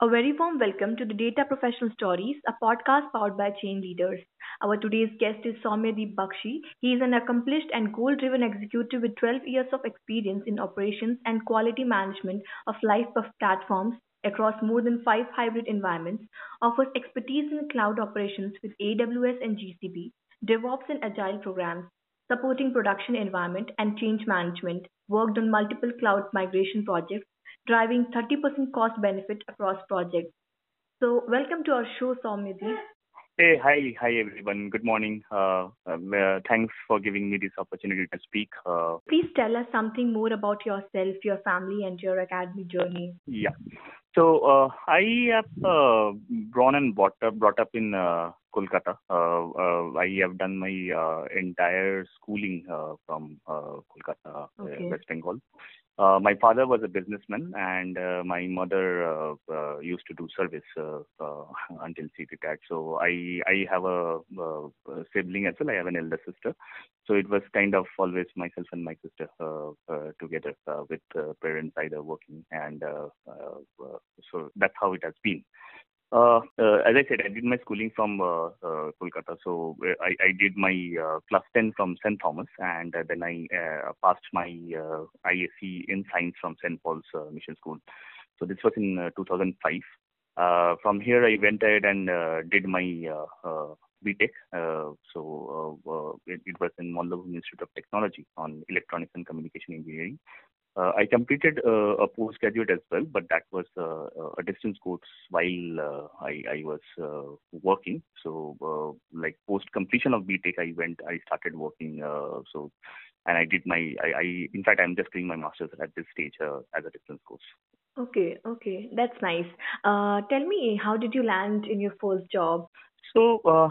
A very warm welcome to the Data Professional Stories, a podcast powered by Chain Leaders. Our today's guest is Soumyadeep Bakshi. He is an accomplished and goal-driven executive with 12 years of experience in operations and quality management of live platforms across more than five hybrid environments, offers expertise in cloud operations with AWS and GCP, DevOps and Agile programs, supporting production environment and change management, worked on multiple cloud migration projects, driving 30% cost benefit across projects. So, welcome to our show, Soumyadeep. Hey, hi, hi everyone. Good morning. Uh, um, uh, thanks for giving me this opportunity to speak. Uh, Please tell us something more about yourself, your family, and your academic journey. yeah. So uh, I have uh, born and brought up, brought up in uh, Kolkata. Uh, uh, I have done my uh, entire schooling uh, from uh, Kolkata, uh, West Bengal. Uh, my father was a businessman, and uh, my mother uh, uh, used to do service uh, uh, until she retired. So I I have a, a sibling as well. I have an elder sister. So it was kind of always myself and my sister together with parents either working, and so that's how it has been. Uh, uh, as I said, I did my schooling from uh, uh, Kolkata. So uh, I, I did my uh, class 10 from St. Thomas, and uh, then I uh, passed my ISc in science from St. Paul's Mission School. So this was in uh, 2005. Uh, from here, I went ahead and did my uh, uh, so uh, uh, it, it was in Mallabhum Institute of Technology on Electronics and Communication Engineering. Uh, I completed uh, a postgraduate as well, but that was uh, a distance course while uh, I, I was uh, working. So, uh, like post completion of BTech, I went, I started working. Uh, so, and I did my, I, I, in fact, I'm just doing my master's at this stage uh, as a distance course. Okay, okay, that's nice. Uh, tell me, how did you land in your first job? So, uh,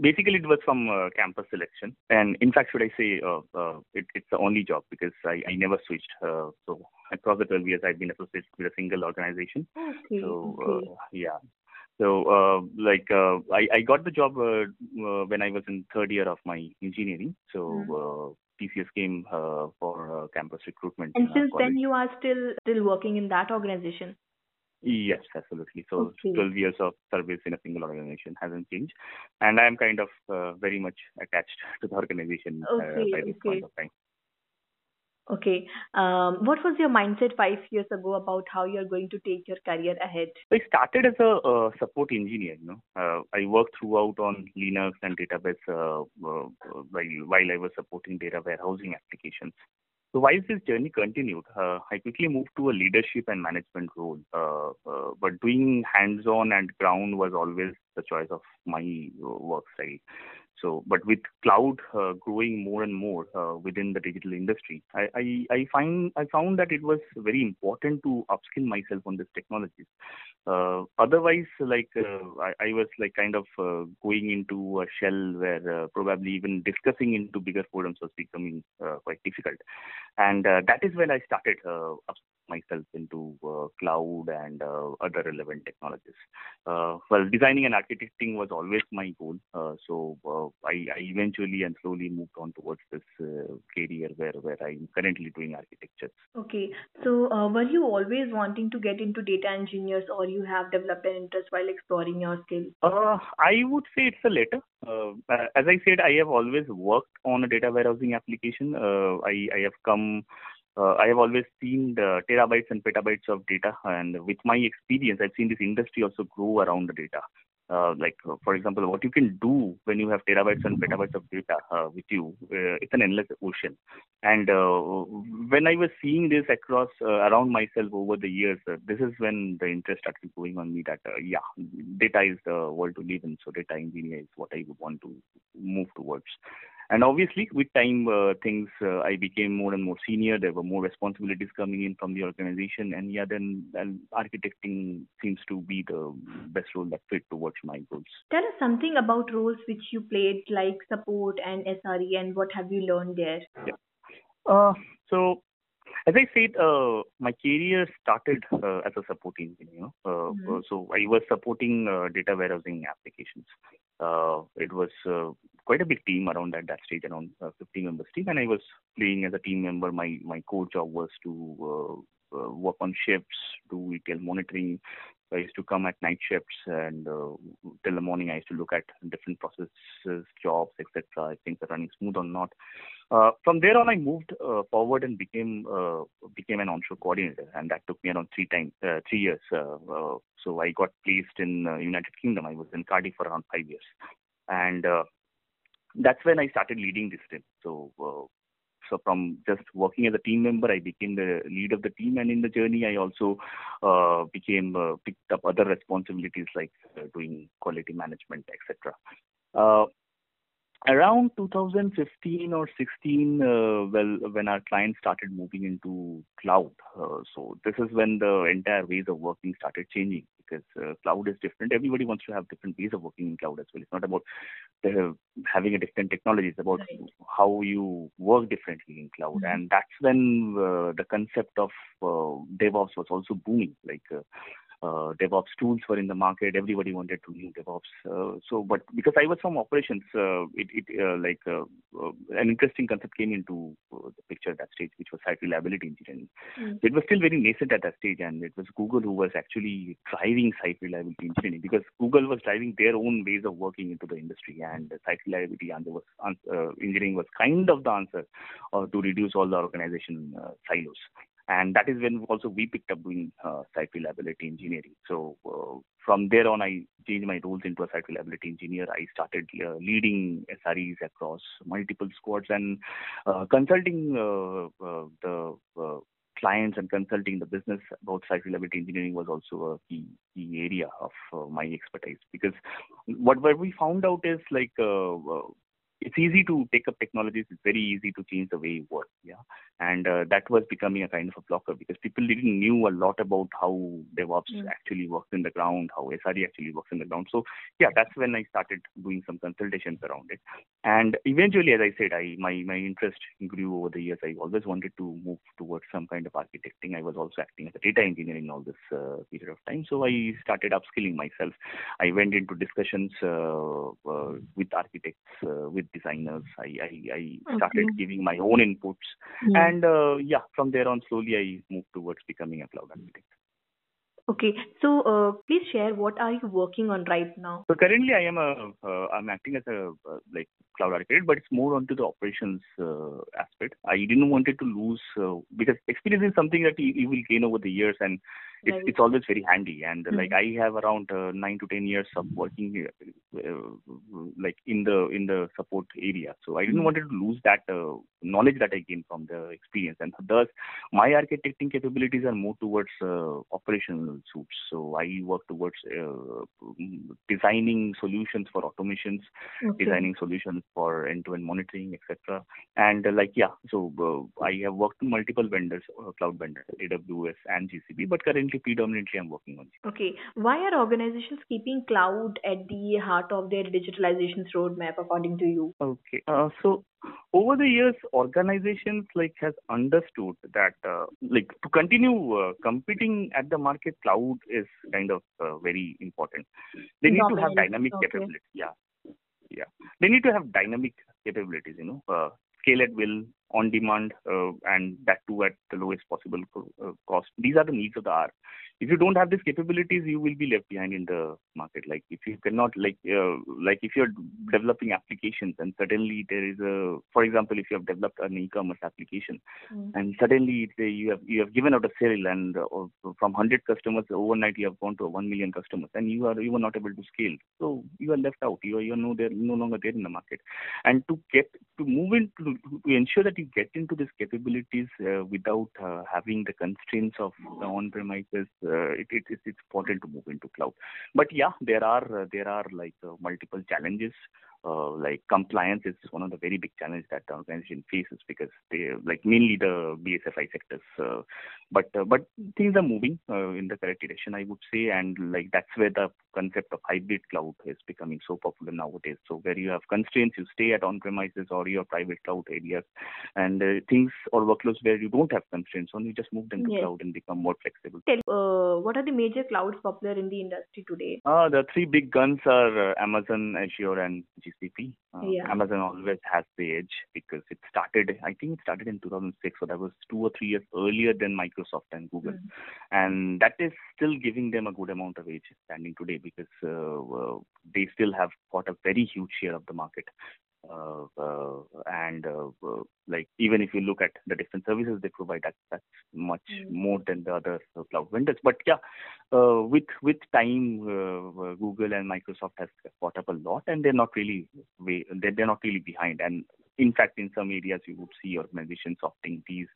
basically it was from uh, campus selection and in fact should i say uh, uh, it, it's the only job because i, I never switched uh, so across the 12 years i've been associated with a single organization Okay, so okay. uh, yeah so uh, like uh, I, I got the job uh, uh, when i was in third year of my engineering so Hmm. uh, tcs came uh, for uh, campus recruitment And since college. then, you are still still working in that organization. Yes, absolutely. So Okay. 12 years of service in a single organization hasn't changed. And I'm kind of uh, very much attached to the organization uh, Okay, by this okay. point of time. Okay. Um, what was your mindset five years ago about how you're going to take your career ahead? I started as a uh, support engineer. You know, uh, I worked throughout on Linux and database uh, uh, while while I was supporting data warehousing applications. So while this journey continued, uh, I quickly moved to a leadership and management role. Uh, uh, but doing hands-on and ground was always the choice of my work style. So, but with cloud uh, growing more and more uh, within the digital industry, I, I, I find I found that it was very important to upskill myself on these technologies. Uh, otherwise, like uh, I, I was like kind of uh, going into a shell where uh, probably even discussing into bigger forums was becoming quite difficult, and that is when I started myself into uh, cloud and uh, other relevant technologies. Uh, well, designing and architecting was always my goal. Uh, so uh, I, I eventually and slowly moved on towards this uh, career where, where I'm currently doing architecture. Okay. So, uh, were you always wanting to get into data engineers, or you have developed an interest while exploring your skills? Uh, I would say it's the latter. As I said, I have always worked on a data warehousing application. Uh, I, I have come, uh, I have always seen the terabytes and petabytes of data, and with my experience, I've seen this industry also grow around the data. Uh, like, uh, for example, what you can do when you have terabytes and petabytes of data uh, with you, uh, it's an endless ocean. And when I was seeing this across around myself over the years, this is when the interest started growing on me that yeah, data is the world to live in. So data engineer is what I would want to move towards. And obviously, with time, uh, things uh, I became more and more senior. There were more responsibilities coming in from the organization, and yeah, then, then architecting seems to be the best role that fit towards my goals. Tell us something about roles which you played, like support and SRE, and what have you learned there? Uh, so, as I said, uh, my career started uh, as a support engineer. Uh, Mhm. uh, So I was supporting uh, data warehousing applications. Uh, it was uh, quite a big team around at that stage, around uh, 50 members team, and I was playing as a team member. My my core job was to uh, uh, work on shifts, do ETL monitoring. I used to come at night shifts and uh, till the morning I used to look at different processes, jobs, etc. If things are running smooth or not. Uh, from there on, I moved uh, forward and became uh, became an onshore coordinator, and that took me around three times, uh, three years. Uh, so I got placed in United Kingdom. I was in Cardiff for around five years, and that's when I started leading this team. So so from just working as a team member, I became the lead of the team, and in the journey, I also uh, became uh, picked up other responsibilities like uh, doing quality management, etc. Uh, around 2015 or 16, uh, well, when our clients started moving into cloud, uh, so this is when the entire ways of working started changing because uh, cloud is different. Everybody wants to have different ways of working in cloud as well. It's not about the, having a different technology. It's about right. how you work differently in cloud. Mm-hmm. And that's when uh, the concept of uh, DevOps was also booming. Like uh, DevOps tools were in the market. Everybody wanted to use DevOps. Uh, so, but because I was from operations, uh, it, it uh, like uh, uh, an interesting concept came into the picture at that stage, which was site reliability engineering. Mm. It was still very nascent at that stage, and it was Google who was actually driving site reliability engineering because Google was driving their own ways of working into the industry, and site reliability and was, engineering was kind of the answer to reduce all the organization silos and that is when also we picked up doing uh, site reliability engineering. So uh, from there on, I changed my roles into a site reliability engineer. I started uh, leading SREs across multiple squads and uh, consulting uh, uh, the clients and consulting the business about site reliability engineering was also a key key area of uh, my expertise because what what we found out is like uh, it's easy to take up technologies. It's very easy to change the way you work. Yeah, and uh, that was becoming a kind of a blocker because people didn't knew a lot about how DevOps mm. actually works in the ground, how SRE actually works in the ground. So yeah, that's when I started doing some consultations around it. And eventually, as I said, I my my interest grew over the years. I always wanted to move towards some kind of architecting. I was also acting as a data engineer in all this uh, period of time. So I started upskilling myself. I went into discussions uh, uh with architects, uh, with designers. I I, I started okay. giving my own inputs, mm. and uh, yeah, from there on, slowly I moved towards becoming a cloud architect. Okay, so uh, please share what are you working on right now? So currently, I am a uh, I'm acting as a uh, like cloud architect, but it's more onto the operations uh, aspect. I didn't want it to lose uh, because experience is something that you, you, will gain over the years, and it's, right. it's always very handy. And mm-hmm. like I have around uh, nine to ten years of working like in the in the support area, so I didn't mm-hmm. want to lose that knowledge that I gained from the experience, and thus my architecting capabilities are more towards operational suits. So I work towards designing solutions for automations, okay. designing solutions for end-to-end monitoring, etc. And uh, like yeah, so uh, I have worked with multiple vendors, uh, cloud vendors, AWS and GCP, but currently predominantly I'm working on. Okay, why are organizations keeping cloud at the heart of their digitalization roadmap, according to you? Okay, uh, so over the years organizations like has understood that uh, like to continue uh, competing at the market cloud is kind of uh, very important. They need to have dynamic okay. capability. Yeah. Yeah. They need to have dynamic capabilities you know uh, scale at will on demand uh, and that too at the lowest possible uh, cost. These are the needs of the hour. If you don't have these capabilities you will be left behind in the market. Like if you cannot like uh, like if you're developing applications and suddenly there is a for example if you have developed an e-commerce application mm. and suddenly you have you have given out a sale and from 100 customers overnight you have gone to 1 million customers and you are you are not able to scale. So you are left out. You are you are no there no longer there in the market. And to get to move into to ensure that get into these capabilities uh, without uh, having the constraints of the on-premises uh, it, it, it's important to move into cloud. But yeah, there are there are like multiple challenges uh, like compliance is one of the very big challenges that the organization faces because they like mainly the BSFI sectors. Uh, but uh, but things are moving uh, in the correct direction, I would say, and like that's where the concept of hybrid cloud is becoming so popular nowadays. So where you have constraints, you stay at on-premises or your private cloud areas, and uh, things or workloads where you don't have constraints, only just move them to yes. cloud and become more flexible. Uh, what are the major clouds popular in the industry today? Uh, the three big guns are Amazon, Azure, and GCP. Uh, Yeah. Amazon always has the edge because it started, I think it started in 2006, so that was two or three years earlier than Microsoft and Google. Mm. And that is still giving them a good amount of edge standing today because uh, uh, they still have got a very huge share of the market. Uh, uh, and uh, uh, like even if you look at the different services they provide, that that's much Mm. more than the other uh, cloud vendors. But yeah, uh, with with time, Google and Microsoft has caught up a lot, and they're not really they're, they're not really behind. And in fact, in some areas, you would see organizations opting these,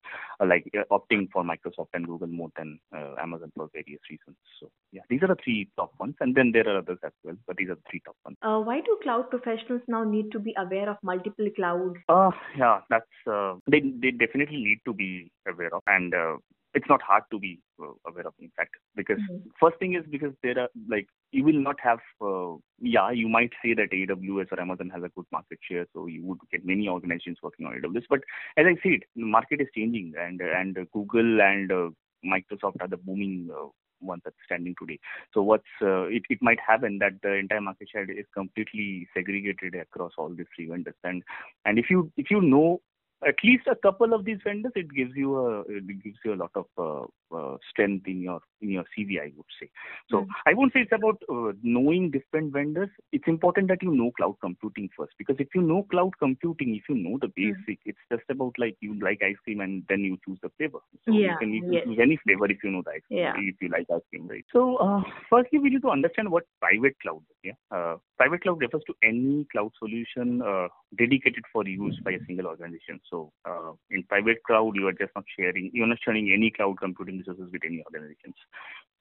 uh, like uh, opting for Microsoft and Google more than uh, Amazon for various reasons. So yeah, these are the three top ones, and then there are others as well, but these are the three top ones. Uh, why do cloud professionals now need to be aware of multiple clouds? Uh, yeah, that's uh, they they definitely need to be aware of, and uh, it's not hard to be uh, aware of, in fact, because Mhm. first thing is because there are like you will not have uh, yeah you might say that AWS or Amazon has a good market share, so you would get many organizations working on AWS, but as I said, the market is changing, and and Google and uh, Microsoft are the booming. Uh, ones that's standing today. So what's uh, it, it might happen that the entire market share is completely segregated across all these three vendors. And and if you if you know at least a couple of these vendors, it gives you a it gives you a lot of uh, uh, strength in your in your CV, I would say. So Mm. I won't say it's about uh, knowing different vendors. It's important that you know cloud computing first, because if you know cloud computing, if you know the Mm. basic, it's just about like you like ice cream and then you choose the flavor. So Yeah, you can, you yes. choose any flavor if you know the ice cream, Yeah. if you like ice cream, right? So uh, firstly, we need to understand what private cloud is. Yeah, uh, private cloud refers to any cloud solution uh, dedicated for use by a single organization. So uh, in private cloud, you are just not sharing, you're not sharing any cloud computing resources with any organizations.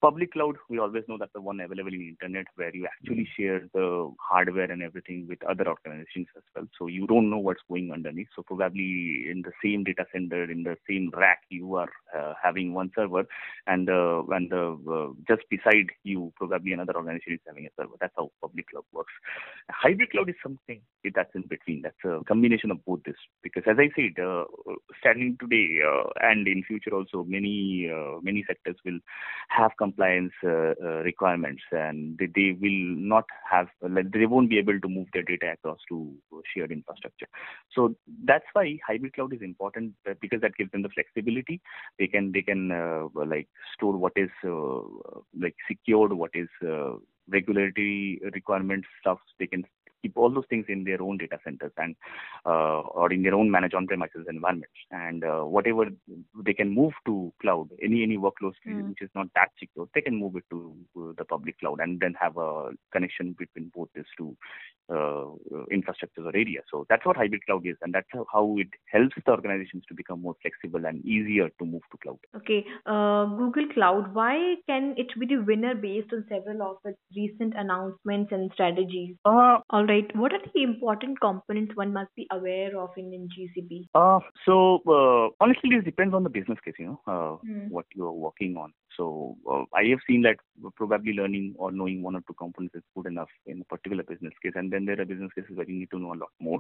Public cloud, we always know that's the one available in the internet where you actually share the hardware and everything with other organizations as well. So you don't know what's going underneath. So probably in the same data center, in the same rack, you are uh, having one server, and uh, and uh, uh, just beside you, probably another organization is having a server. That's how public cloud works. Hybrid cloud is something that's in between. That's a combination of both this. Because as I said, uh, standing today uh, and in future also, many uh, many sectors will have compliance uh, uh, requirements, and they, they will not have like, they won't be able to move their data across to shared infrastructure. So that's why hybrid cloud is important uh, because that gives them the flexibility. They can they can like store what is like secured, what is regulatory requirements stuff. They can keep all those things in their own data centers and uh, or in their own managed on-premises environments. And uh, whatever they can move to cloud, any any workloads Mm. which is not that secure, they can move it to uh, the public cloud and then have a connection between both these two uh, infrastructures or areas. So that's what hybrid cloud is, and that's how- it helps the organizations to become more flexible and easier to move to cloud. Okay, uh, Google Cloud, why can it be the winner based on several of its recent announcements and strategies? Uh, All right, what are the important components one must be aware of in, in GCP? Uh, so uh, honestly, this depends on the business case, you know, uh, Hmm. what you are working on. So uh, I have seen that probably learning or knowing one or two components is good enough in a particular business case, and then there are business cases where you need to know a lot more.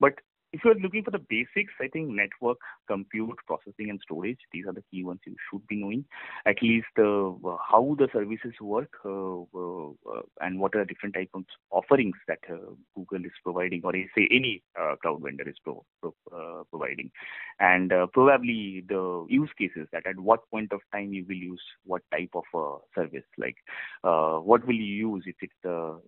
But if you're looking for the basics, I think network, compute, processing, and storage, these are the key ones you should be knowing. At least uh, how the services work uh, uh, and what are the different types of offerings that uh, Google is providing, or say any uh, cloud vendor is pro- pro- uh, providing, and probably the use cases that at what point of time you will use what type of service, like what will you use if it's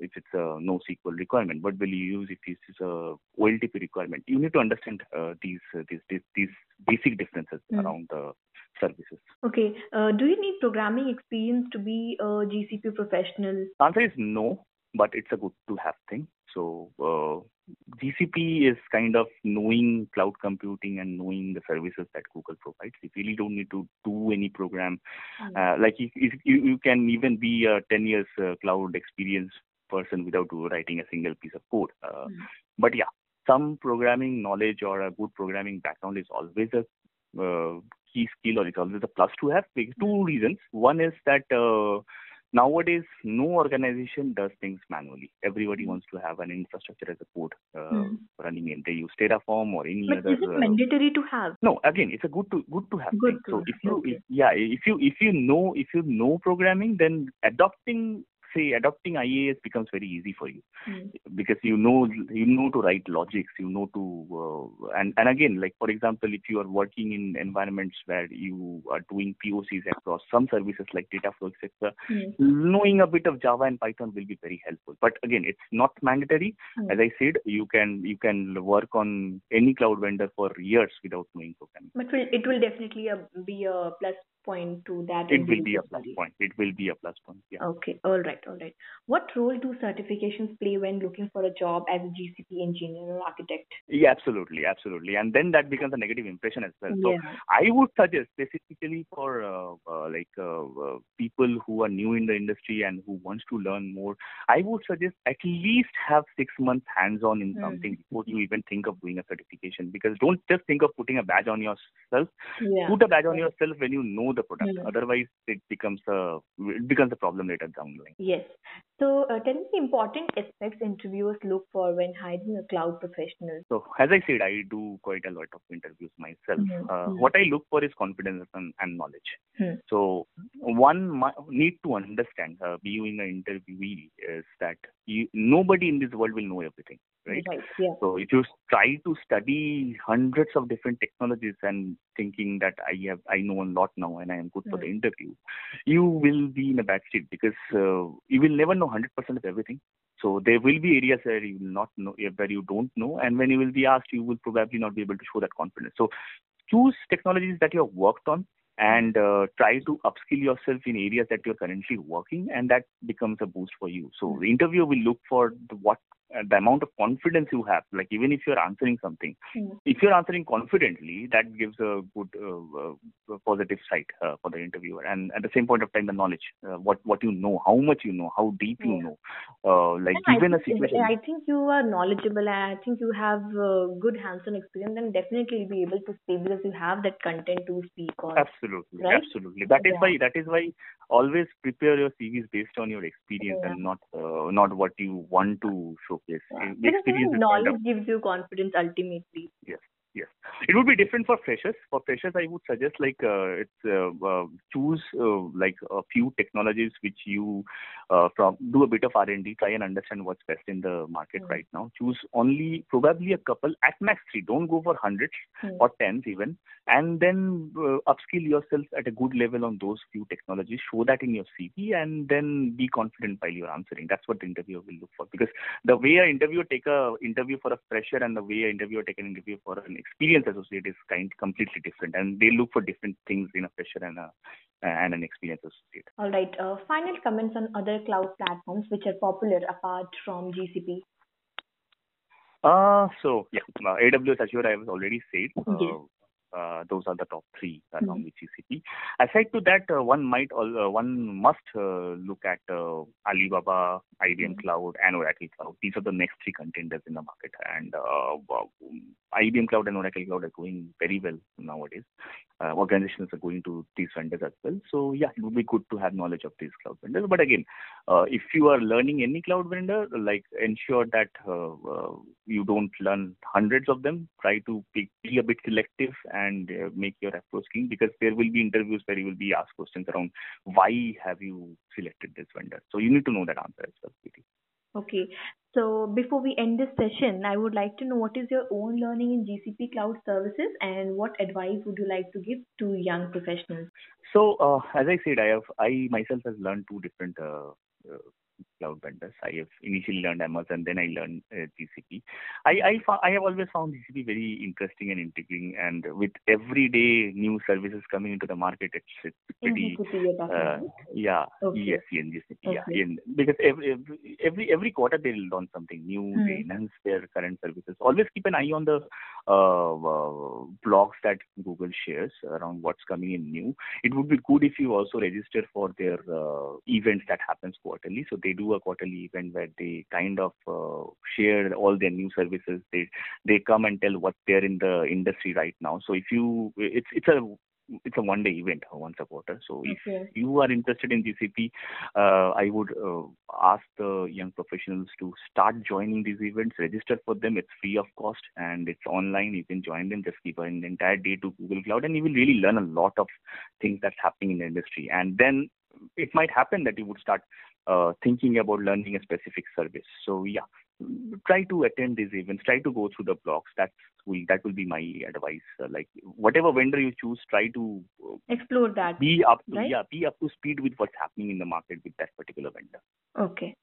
if it's a NoSQL requirement, what will you use if it's a OLTP requirement. You need to understand uh, these, uh, these these these basic differences Mm. around the services. Okay, uh, do you need programming experience to be a GCP professional? Answer is no, but it's a good to have thing. So uh, GCP is kind of knowing cloud computing and knowing the services that Google provides. You really don't need to do any program. Mm. Uh, like if, if you, you can even be a 10 years uh, cloud experience person without writing a single piece of code. Uh, Mm. But yeah, some programming knowledge or a good programming background is always a uh, key skill or it's always a plus to have. Two reasons. One is that uh, nowadays no organization does things manually. Everybody wants to have an infrastructure as a code uh, Hmm. running in. They use Terraform or any But other. is it uh, mandatory to have? no, again, it's a good to good to have. Good thing. to so have, if you okay. if, yeah, if you if you know if you know programming, then adopting say adopting IaC becomes very easy for you Mm. because you know you know to write logics, you know to uh, and and again like for example if you are working in environments where you are doing POCs across some services like Dataflow etc. Mm. Knowing a bit of Java and Python will be very helpful. But again, it's not mandatory. Mm. As I said, you can you can work on any cloud vendor for years without knowing programming. But will, it will definitely be a plus point to that. It will be a plus point. It will be a plus point. Yeah. Okay. All right. All right. What role do certifications play when looking for a job as a GCP engineer or architect? Yeah, absolutely, absolutely. And then that becomes a negative impression as well. So Yeah. I would suggest specifically for uh, uh, like uh, uh, people who are new in the industry and who wants to learn more, I would suggest at least have six months hands-on in Hmm. something before you even think of doing a certification. Because don't just think of putting a badge on yourself. Yeah. Put a badge on yourself when you know the product. Hmm. Otherwise, it becomes a it becomes a problem later down the line. Yes. So, uh, tell me the important aspects interviewers look for when hiring a cloud professional. So as I said, I do quite a lot of interviews myself. Mhm. Uh, Mhm. What I look for is confidence and, and knowledge. Hmm. So one need to understand, uh, being an interviewee, is that you, nobody in this world will know everything, right? Right. Yeah. So if you try to study hundreds of different technologies and thinking that I have I know a lot now and I am good for the Hmm. interview, you will be in a bad state because uh, you will never know 100% of everything. So there will be areas where you will not know where you don't know, and when you will be asked, you will probably not be able to show that confidence. So choose technologies that you have worked on and uh, try to upskill yourself in areas that you're currently working and that becomes a boost for you. So the interviewer will look for the, what the amount of confidence you have like even if you're answering something Hmm. if you're answering confidently that gives a good uh, uh, positive side uh, for the interviewer and at the same point of time the knowledge uh, what what you know how much you know how deep you Yeah. know uh, like And given I a situation I think you are knowledgeable and I think you have uh, good hands-on experience then definitely you'll be able to speak because you have that content to speak on. Absolutely, Right? absolutely. That is Yeah. why that is why always prepare your CVs based on your experience Yeah. and not uh, not what you want to showcase. Because knowledge gives you confidence ultimately. yes, yes. It would be different for freshers. For freshers, I would suggest like uh, it's uh, uh, choose uh, like a few technologies which you uh, from do a bit of R and D, try and understand what's best in the market Mm. right now. Choose only probably a couple at max three. Don't go for hundreds Hmm. or tens even, and then uh, upskill yourself at a good level on those few technologies. Show that in your CV, and then be confident while you're answering. That's what the interviewer will look for. Because the way an interviewer take a interview for a fresher and the way an interviewer take an interview for an experienced associate is kind completely different, and they look for different things in a fresher and a and an experienced associate. All right. Uh, final comments on other cloud platforms which are popular apart from GCP. Uh, so yeah, uh, AWS Azure I have already said. Uh, Yes. Uh, those are the top three along with GCP. Aside to that, uh, one might uh, one must uh, look at uh, Alibaba, IBM Mhm. Cloud, and Oracle Cloud. These are the next three contenders in the market, and IBM Cloud and Oracle Cloud are going very well nowadays. Uh, organizations are going to these vendors as well. So yeah, it would be good to have knowledge of these cloud vendors. But again, uh, if you are learning any cloud vendor, like ensure that uh, uh, you don't learn hundreds of them. Try to be, be a bit selective and uh, make your approach clean because there will be interviews where you will be asked questions around why have you selected this vendor. So you need to know that answer as well. Okay. So before we end this session, I would like to know what is your own learning in GCP cloud services and what advice would you like to give to young professionals? So uh, as I said, I have I myself has learned two different uh, uh, cloud vendors. I have initially learned Amazon, then I learned uh, GCP. I I, I have always found GCP very interesting and intriguing, and with every day new services coming into the market, it's, it's pretty. GCP you're Uh, yeah, Okay. yes, in GCP, yeah, in, because every, every every quarter they will launch something new, they Hmm. enhance their current services. Always keep an eye on the blogs that Google shares around what's coming in new. It would be good if you also register for their uh, events that happens quarterly. So they do a quarterly event where they kind of uh, share all their new services. They they come and tell what they're in the industry right now. So if you, it's it's a it's a one day event once a quarter. So if you are interested in GCP, uh, I would uh, ask the young professionals to start joining these events. Register for them. It's free of cost and it's online. You can join them. Just give an entire day to Google Cloud, and you will really learn a lot of things that's happening in the industry. And then it might happen that you would start uh, thinking about learning a specific service. So yeah, try to attend these events. Try to go through the blogs. That's will that will be my advice. Uh, like whatever vendor you choose, try to uh, Explore that. be up to right? yeah be up to speed with what's happening in the market with that particular vendor. Okay.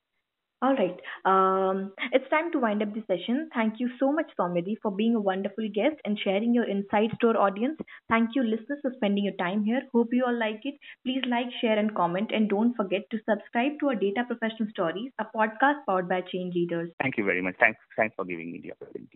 All right. Um, it's time to wind up the session. Thank you so much, Soumyadi, for being a wonderful guest and sharing your insights to our audience. Thank you, listeners, for spending your time here. Hope you all like it. Please like, share, and comment. And don't forget to subscribe to our Data Professional Stories, a podcast powered by Change Leaders. Thank you very much. Thanks thanks for giving me the opportunity.